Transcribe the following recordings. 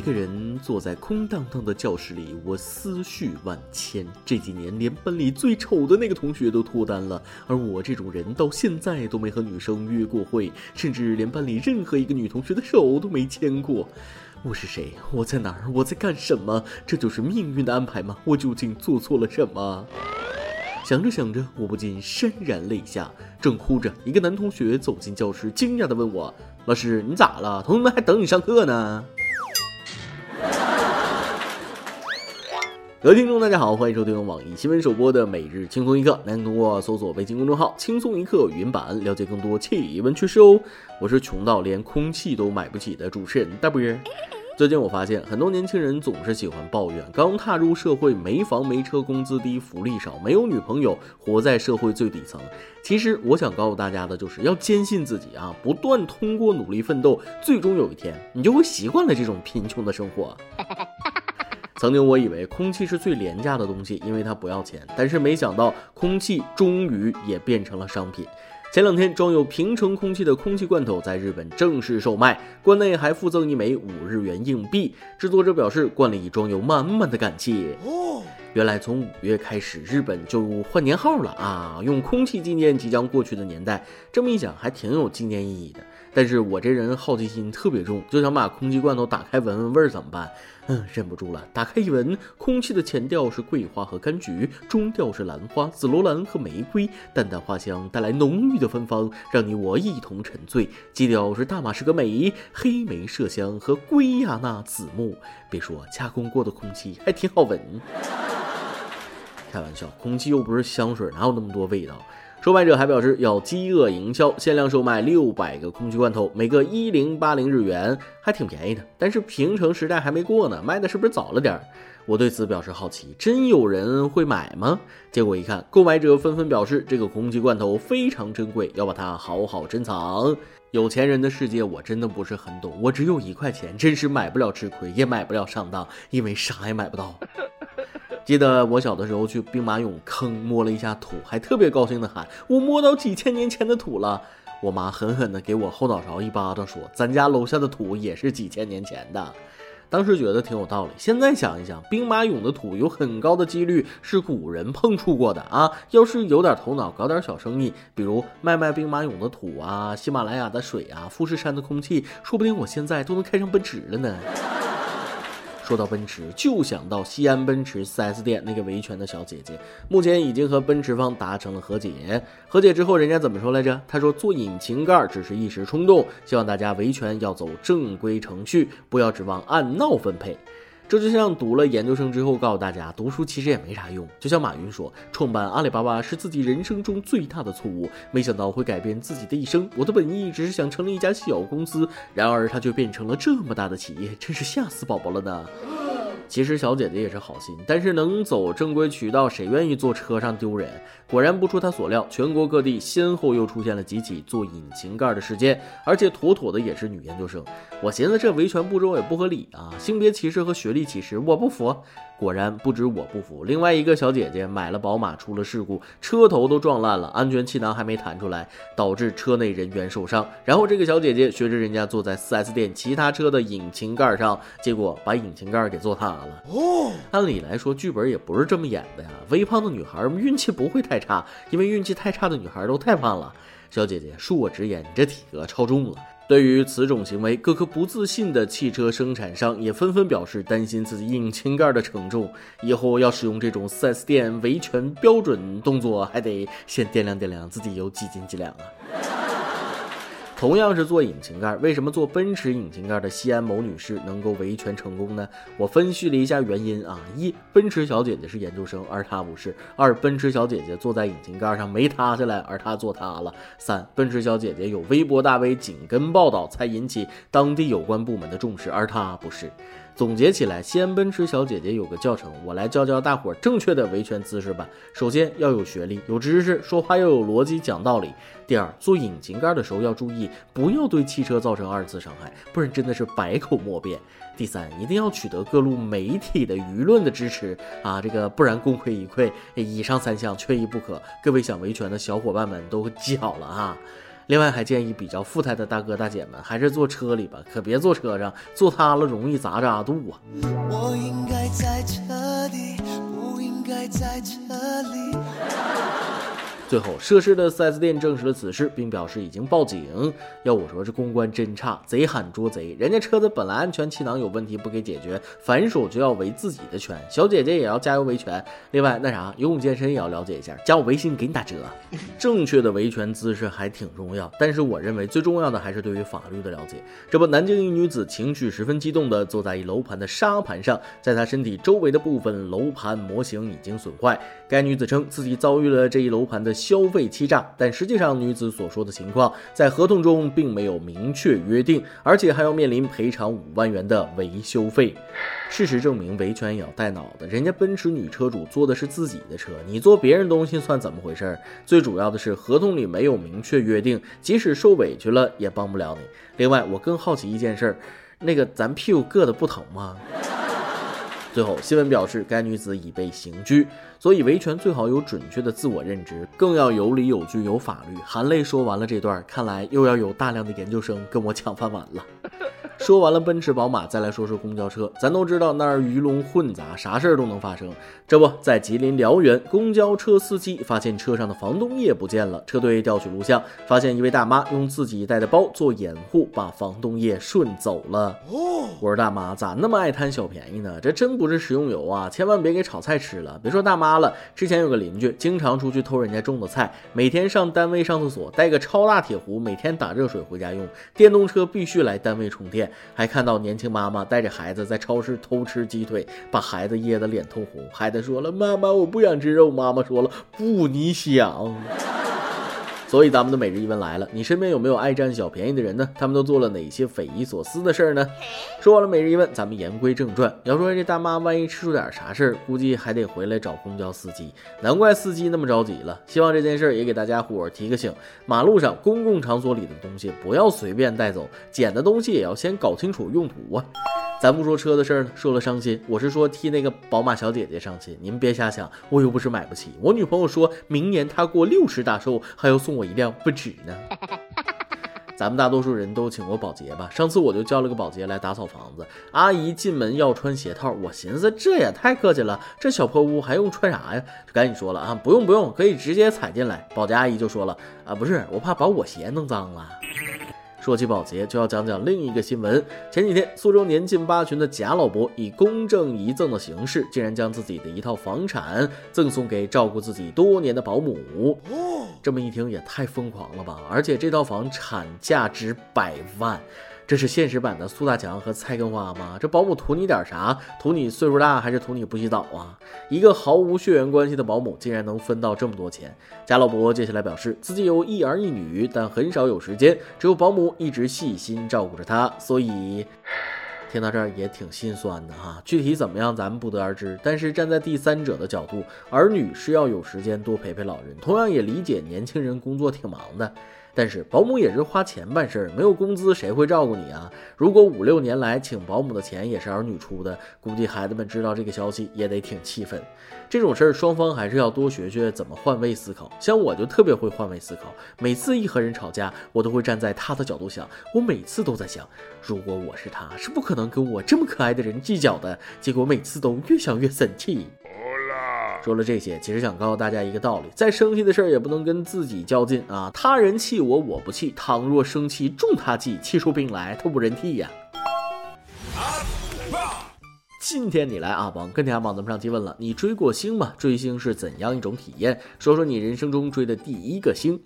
一个人坐在空荡荡的教室里，我思绪万千。这几年，连班里最丑的那个同学都脱单了，而我这种人到现在都没和女生约过会，甚至连班里任何一个女同学的手都没牵过。我是谁？我在哪儿？我在干什么？这就是命运的安排吗？我究竟做错了什么？想着想着，我不禁潸然泪下。正哭着，一个男同学走进教室，惊讶地问我：“老师，你咋了？同学们还等你上课呢。”各位听众，大家好，欢迎收听网易新闻首播的每日轻松一刻。您通过搜索微信公众号“轻松一刻”语音版了解更多气温趋势哦。我是穷到连空气都买不起的主持人大波。最近我发现，很多年轻人总是喜欢抱怨刚踏入社会，没房没车，工资低，福利少，没有女朋友，活在社会最底层。其实我想告诉大家的，就是要坚信自己啊，不断通过努力奋斗，最终有一天你就会习惯了这种贫穷的生活。曾经我以为空气是最廉价的东西，因为它不要钱。但是没想到，空气终于也变成了商品。前两天，装有平成空气的空气罐头在日本正式售卖，罐内还附赠一枚五日元硬币。制作者表示，罐里装有满满的感谢。哦，原来从五月开始，日本就换年号了啊！用空气纪念即将过去的年代，这么一想，还挺有纪念意义的。但是我这人好奇心特别重，就想把空气罐头打开闻闻味儿，怎么办？嗯，忍不住了，打开一闻，空气的前调是桂花和柑橘，中调是兰花、紫罗兰和玫瑰，淡淡花香带来浓郁的芬芳，让你我一同沉醉。基调是大马士革梅、黑莓麝香和圭亚那紫木。别说加工过的空气还挺好闻。开玩笑，空气又不是香水，哪有那么多味道？售卖者还表示要饥饿营销，限量售卖六百个空气罐头，每个一零八零日元，还挺便宜的。但是平成时代还没过呢，卖的是不是早了点儿？我对此表示好奇，真有人会买吗？结果一看，购买者纷纷表示这个空气罐头非常珍贵，要把它好好珍藏。有钱人的世界我真的不是很懂，我只有一块钱，真是买不了吃亏，也买不了上当，因为啥也买不到。记得我小的时候去兵马俑坑摸了一下土，还特别高兴的喊：“我摸到几千年前的土了！”我妈狠狠的给我后脑勺一巴掌，说：“咱家楼下的土也是几千年前的。”当时觉得挺有道理，现在想一想，兵马俑的土有很高的几率是古人碰触过的啊！要是有点头脑，搞点小生意，比如卖卖兵马俑的土啊，喜马拉雅的水啊，富士山的空气，说不定我现在都能开上奔驰了呢。说到奔驰，就想到西安奔驰四 S 店那个维权的小姐姐，目前已经和奔驰方达成了和解。和解之后，人家怎么说来着？他说做引擎盖只是一时冲动，希望大家维权要走正规程序，不要指望按闹分配。这就像读了研究生之后告诉大家，读书其实也没啥用。就像马云说，创办阿里巴巴是自己人生中最大的错误，没想到会改变自己的一生。我的本意只是想成立一家小公司，然而它却变成了这么大的企业，真是吓死宝宝了呢。其实小姐姐也是好心，但是能走正规渠道，谁愿意坐车上丢人？果然不出她所料，全国各地先后又出现了几起做引擎盖的事件，而且妥妥的也是女研究生。我寻思这维权步骤也不合理啊，性别歧视和学历歧视，我不服。果然不止我不服，另外一个小姐姐买了宝马出了事故，车头都撞烂了，安全气囊还没弹出来，导致车内人员受伤。然后这个小姐姐学着人家坐在 4S 店其他车的引擎盖上，结果把引擎盖给坐塌了。哦，按理来说剧本也不是这么演的呀，微胖的女孩运气不会太差，因为运气太差的女孩都太胖了。小姐姐恕我直言，你这体格超重了。对于此种行为，各个不自信的汽车生产商也纷纷表示担心自己引擎盖的承重，以后要使用这种 4S 店维权标准动作，还得先掂量掂量自己有几斤几两啊。同样是做引擎盖，为什么做奔驰引擎盖的西安某女士能够维权成功呢？我分析了一下原因啊：一，奔驰小姐姐是研究生，而她不是；二，奔驰小姐姐坐在引擎盖上没塌下来，而她坐塌了；三，奔驰小姐姐有微博大 V 紧跟报道才引起当地有关部门的重视，而她不是。总结起来，西安奔驰小姐姐有个教程，我来教教大伙儿正确的维权姿势吧。首先要有学历、有知识，说话要有逻辑、讲道理。第二，做引擎盖的时候要注意，不要对汽车造成二次伤害，不然真的是百口莫辩。第三，一定要取得各路媒体的舆论的支持啊，这个不然功亏一篑。以上三项缺一不可。各位想维权的小伙伴们都 记好了啊。另外还建议比较富态的大哥大姐们，还是坐车里吧，可别坐车上，坐塌了容易砸着阿杜啊。我应该在车里，不应该在这里。最后，涉事的 4S 店证实了此事，并表示已经报警。要我说，这公关真差，贼喊捉贼。人家车子本来安全气囊有问题，不给解决，反手就要维自己的权。小姐姐也要加油维权。另外，那啥，游泳健身也要了解一下，加我微信给你打折。正确的维权姿势还挺重要，但是我认为最重要的还是对于法律的了解。这不，南京一女子情绪十分激动地坐在一楼盘的沙盘上，在她身体周围的部分，楼盘模型已经损坏。该女子称自己遭遇了这一楼盘的。消费欺诈，但实际上女子所说的情况在合同中并没有明确约定，而且还要面临赔偿五万元的维修费。事实证明，维权也要带脑子。人家奔驰女车主坐的是自己的车，你坐别人东西算怎么回事？最主要的是合同里没有明确约定，即使受委屈了也帮不了你。另外，我更好奇一件事，那个咱屁股硌的不疼吗？最后，新闻表示该女子已被刑拘。所以维权最好有准确的自我认知，更要有理有据有法律。含泪说完了这段，看来又要有大量的研究生跟我抢饭碗了。说完了奔驰宝马，再来说说公交车。咱都知道那儿鱼龙混杂，啥事儿都能发生。这不在吉林辽源，公交车司机发现车上的防冻液不见了，车队调取录像，发现一位大妈用自己带的包做掩护，把防冻液顺走了。哦，我说大妈咋那么爱贪小便宜呢？这真不是食用油啊，千万别给炒菜吃了。别说大妈了，之前有个邻居经常出去偷人家种的菜，每天上单位上厕所带个超大铁壶，每天打热水回家用，电动车必须来单位充电。还看到年轻妈妈带着孩子在超市偷吃鸡腿，把孩子噎得脸通红。孩子说了：“妈妈，我不想吃肉。”妈妈说了：“不，你想。”所以咱们的每日一问来了，你身边有没有爱占小便宜的人呢？他们都做了哪些匪夷所思的事儿呢？说完了每日一问，咱们言归正传。要说这大妈万一吃出点啥事儿，估计还得回来找公交司机。难怪司机那么着急了。希望这件事儿也给大家伙提个醒：马路上、公共场所里的东西不要随便带走，捡的东西也要先搞清楚用途啊。咱不说车的事儿了，说了伤心，我是说替那个宝马小姐姐伤心。你们别瞎想，我又不是买不起。我女朋友说明年她过六十大寿，还要送我一辆不止呢。咱们大多数人都请过保洁吧？上次我就叫了个保洁来打扫房子，阿姨进门要穿鞋套，我寻思这也太客气了，这小破屋还用穿啥呀？就赶紧说了啊，不用不用，可以直接踩进来。保洁阿姨就说了啊，不是，我怕把我鞋弄脏了。说起保洁，就要讲讲另一个新闻。前几天，苏州年近八旬的贾老伯以公证遗赠的形式，竟然将自己的一套房产赠送给照顾自己多年的保姆。这么一听，也太疯狂了吧！而且这套房产价值百万。这是现实版的苏大强和蔡根花吗？这保姆图你点啥？图你岁数大，还是图你不洗澡啊？一个毫无血缘关系的保姆，竟然能分到这么多钱。贾老伯接下来表示，自己有一儿一女，但很少有时间，只有保姆一直细心照顾着他，所以。听到这儿也挺心酸的哈，具体怎么样咱们不得而知。但是站在第三者的角度，儿女是要有时间多陪陪老人，同样也理解年轻人工作挺忙的。但是保姆也是花钱办事儿，没有工资谁会照顾你啊？如果五六年来请保姆的钱也是儿女出的，估计孩子们知道这个消息也得挺气愤。这种事儿双方还是要多学学怎么换位思考。像我就特别会换位思考，每次一和人吵架，我都会站在他的角度想。我每次都在想，如果我是他，是不可能跟我这么可爱的人计较的。结果每次都越想越生气。说了这些，其实想告诉大家一个道理：再生气的事儿也不能跟自己较劲啊。他人气我，我不气。倘若生气中他计，气出病来，他无人替呀。今天你来阿邦跟天阿榜咱们上期问了，你追过星吗？追星是怎样一种体验？说说你人生中追的第一个星。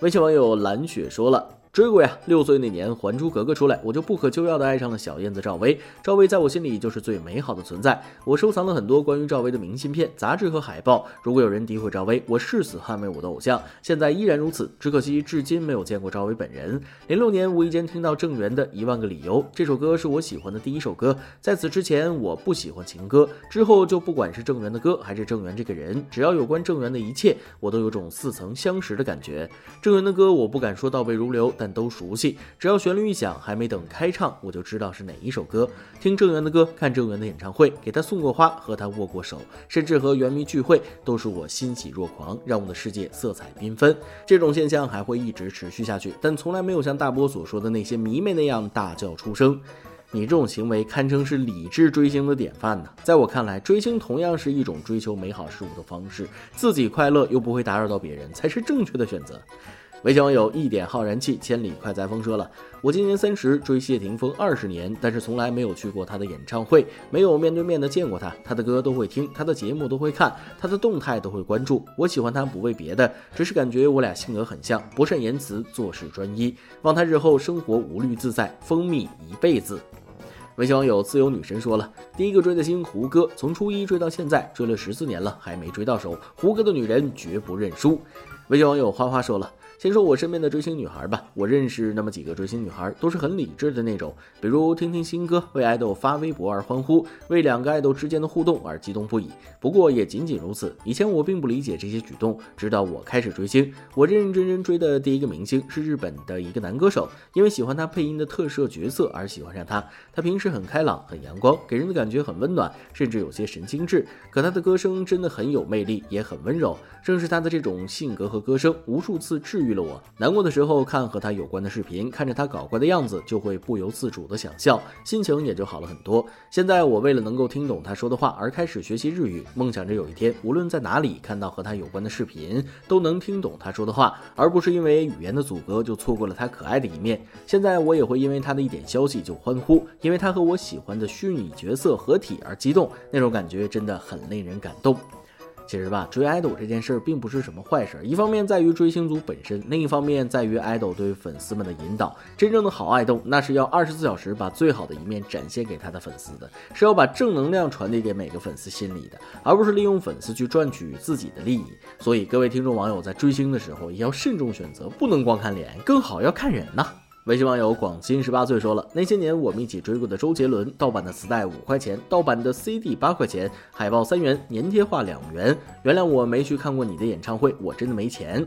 微信网友蓝雪说了。追过呀！六岁那年，《还珠格格》出来，我就不可救药的爱上了小燕子赵薇。赵薇在我心里就是最美好的存在。我收藏了很多关于赵薇的明信片、杂志和海报。如果有人诋毁赵薇，我誓死捍卫我的偶像。现在依然如此，只可惜至今没有见过赵薇本人。零六年无意间听到郑源的《一万个理由》，这首歌是我喜欢的第一首歌。在此之前，我不喜欢情歌。之后就不管是郑源的歌，还是郑源这个人，只要有关郑源的一切，我都有种似曾相识的感觉。郑源的歌我不敢说倒背如流，但。都熟悉。只要旋律一响，还没等开唱，我就知道是哪一首歌。听郑源的歌，看郑源的演唱会，给他送过花，和他握过手，甚至和源迷聚会，都是我欣喜若狂，让我的世界色彩缤纷。这种现象还会一直持续下去，但从来没有像大波所说的那些迷妹那样大叫出声。你这种行为堪称是理智追星的典范呢。在我看来，追星同样是一种追求美好事物的方式，自己快乐又不会打扰到别人，才是正确的选择。微信网友一点浩然气，千里快哉风说了：“我今年三十，追谢霆锋二十年，但是从来没有去过他的演唱会，没有面对面的见过他。他的歌都会听，他的节目都会看，他的动态都会关注。我喜欢他不为别的，只是感觉我俩性格很像，不善言辞，做事专一。望他日后生活无虑自在，蜂蜜一辈子。”微信网友自由女神说了：“第一个追的星胡歌，从初一追到现在，追了十四年了，还没追到手。胡歌的女人绝不认输。”微信网友花花说了。先说我身边的追星女孩吧，我认识那么几个追星女孩，都是很理智的那种，比如听听新歌，为爱豆发微博而欢呼，为两个爱豆之间的互动而激动不已。不过也仅仅如此。以前我并不理解这些举动，直到我开始追星，我认认真真追的第一个明星是日本的一个男歌手，因为喜欢他配音的特摄角色而喜欢上他。他平时很开朗，很阳光，给人的感觉很温暖，甚至有些神经质。可他的歌声真的很有魅力，也很温柔。正是他的这种性格和歌声，无数次治遇了我难过的时候，看和他有关的视频，看着他搞怪的样子，就会不由自主的想笑，心情也就好了很多。现在我为了能够听懂他说的话而开始学习日语，梦想着有一天无论在哪里看到和他有关的视频，都能听懂他说的话，而不是因为语言的阻隔就错过了他可爱的一面。现在我也会因为他的一点消息就欢呼，因为他和我喜欢的虚拟角色合体而激动，那种感觉真的很令人感动。其实吧，追爱豆这件事儿并不是什么坏事。一方面在于追星族本身，另一方面在于爱豆对粉丝们的引导。真正的好爱豆，那是要二十四小时把最好的一面展现给他的粉丝的，是要把正能量传递给每个粉丝心里的，而不是利用粉丝去赚取自己的利益。所以各位听众网友在追星的时候也要慎重选择，不能光看脸，更好要看人呐。微信网友广金十八岁说了，那些年我们一起追过的周杰伦，盗版的磁带五块钱，盗版的 CD 八块钱，海报三元，粘贴画两元。原谅我没去看过你的演唱会，我真的没钱。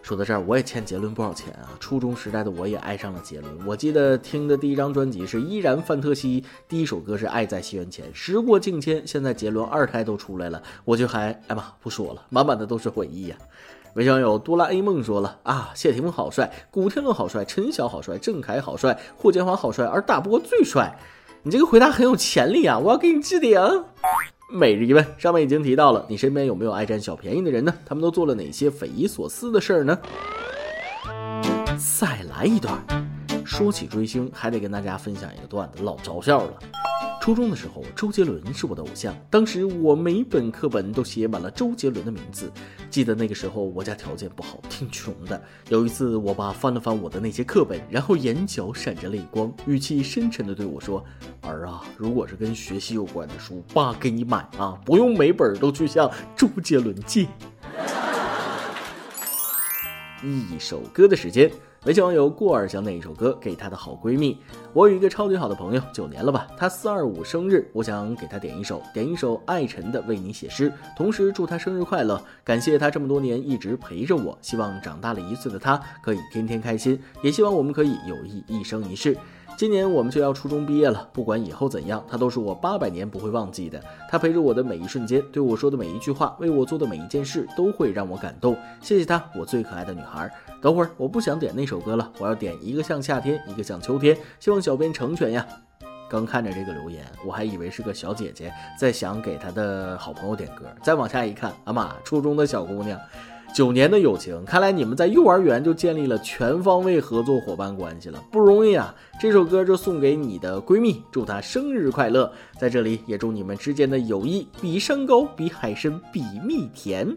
说到这儿，我也欠杰伦不少钱啊。初中时代的我也爱上了杰伦，我记得听的第一张专辑是《依然范特西》，第一首歌是《爱在西元前》。时过境迁，现在杰伦二胎都出来了，我就还哎妈不说了，满满的都是回忆呀。微信友哆啦 A 梦说了啊，谢霆锋好帅，古天乐好帅，陈晓好帅，郑恺好帅，霍建华好帅，而大波最帅。你这个回答很有潜力啊，我要给你置顶。每日一问，上面已经提到了，你身边有没有爱占小便宜的人呢？他们都做了哪些匪夷所思的事儿呢？再来一段。说起追星，还得跟大家分享一个段子，老招笑了。初中的时候，周杰伦是我的偶像。当时我每本课本都写满了周杰伦的名字。记得那个时候我家条件不好，挺穷的。有一次，我爸翻了翻我的那些课本，然后眼角闪着泪光，语气深沉地对我说：“儿啊，如果是跟学习有关的书，爸给你买啊，不用每本都去向周杰伦借。”一首歌的时间。微信网友过儿将那一首歌给她的好闺蜜。我有一个超级好的朋友，九年了吧，她四二五生日，我想给她点一首，点一首艾辰的《为你写诗》，同时祝她生日快乐，感谢她这么多年一直陪着我，希望长大了一岁的她可以天天开心，也希望我们可以友谊一生一世。今年我们就要初中毕业了，不管以后怎样，他都是我八百年不会忘记的。他陪着我的每一瞬间，对我说的每一句话，为我做的每一件事，都会让我感动。谢谢他，我最可爱的女孩。等会儿我不想点那首歌了，我要点一个像夏天，一个像秋天。希望小编成全呀。刚看着这个留言，我还以为是个小姐姐在想给她的好朋友点歌。再往下一看，阿妈，初中的小姑娘。九年的友情，看来你们在幼儿园就建立了全方位合作伙伴关系了，不容易啊！这首歌就送给你的闺蜜，祝她生日快乐！在这里也祝你们之间的友谊比山高，比海深，比蜜甜。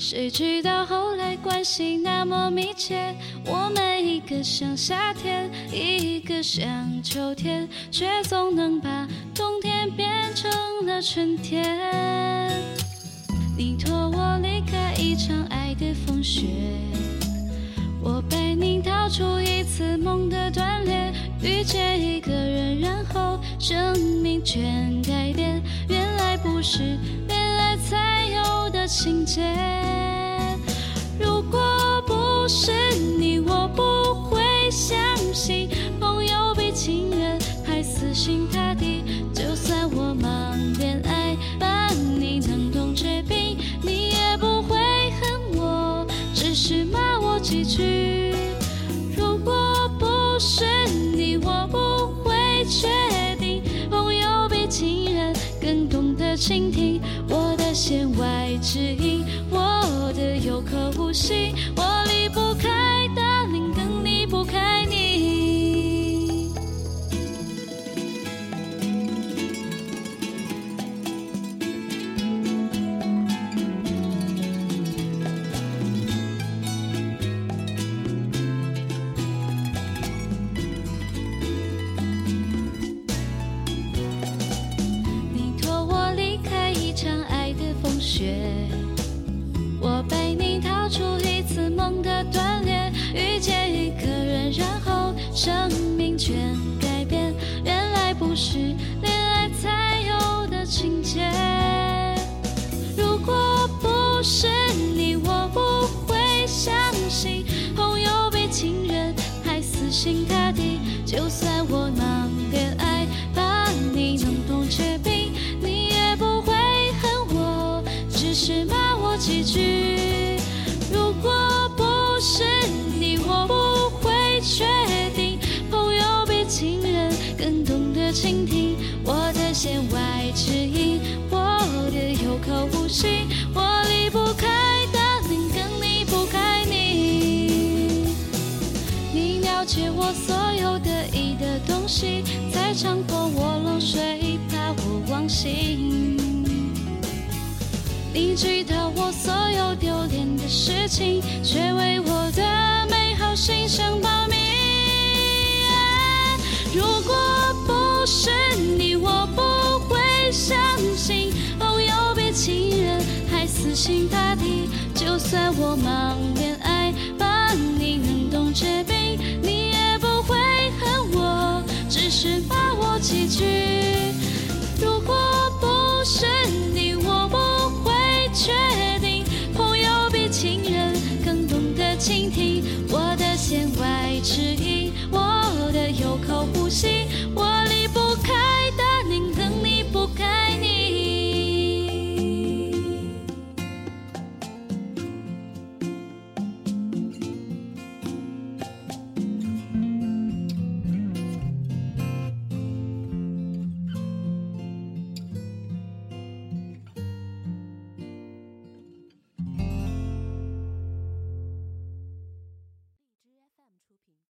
谁知道后来关系那么密切，我们一个像夏天，一个像秋天，却总能把冬天变成了春天。你托我离开一场爱的风雪，我陪你逃出一次梦的断裂，遇见一个人，然后生命全改变。原来不是情节。如果不是你，我不会相信朋友比情人还死心塌地。就算我忙恋爱，把你能懂却冰你也不会恨我，只是骂我几句。如果不是你，我不会确定朋友比情人更懂得倾听指引，我的有口无心，的东西，才强迫我冷水，怕我忘形。你知道我所有丢脸的事情，却为我的美好心声保密。如果不是你，我不会相信朋友比情人还死心塌地。就算我忙恋爱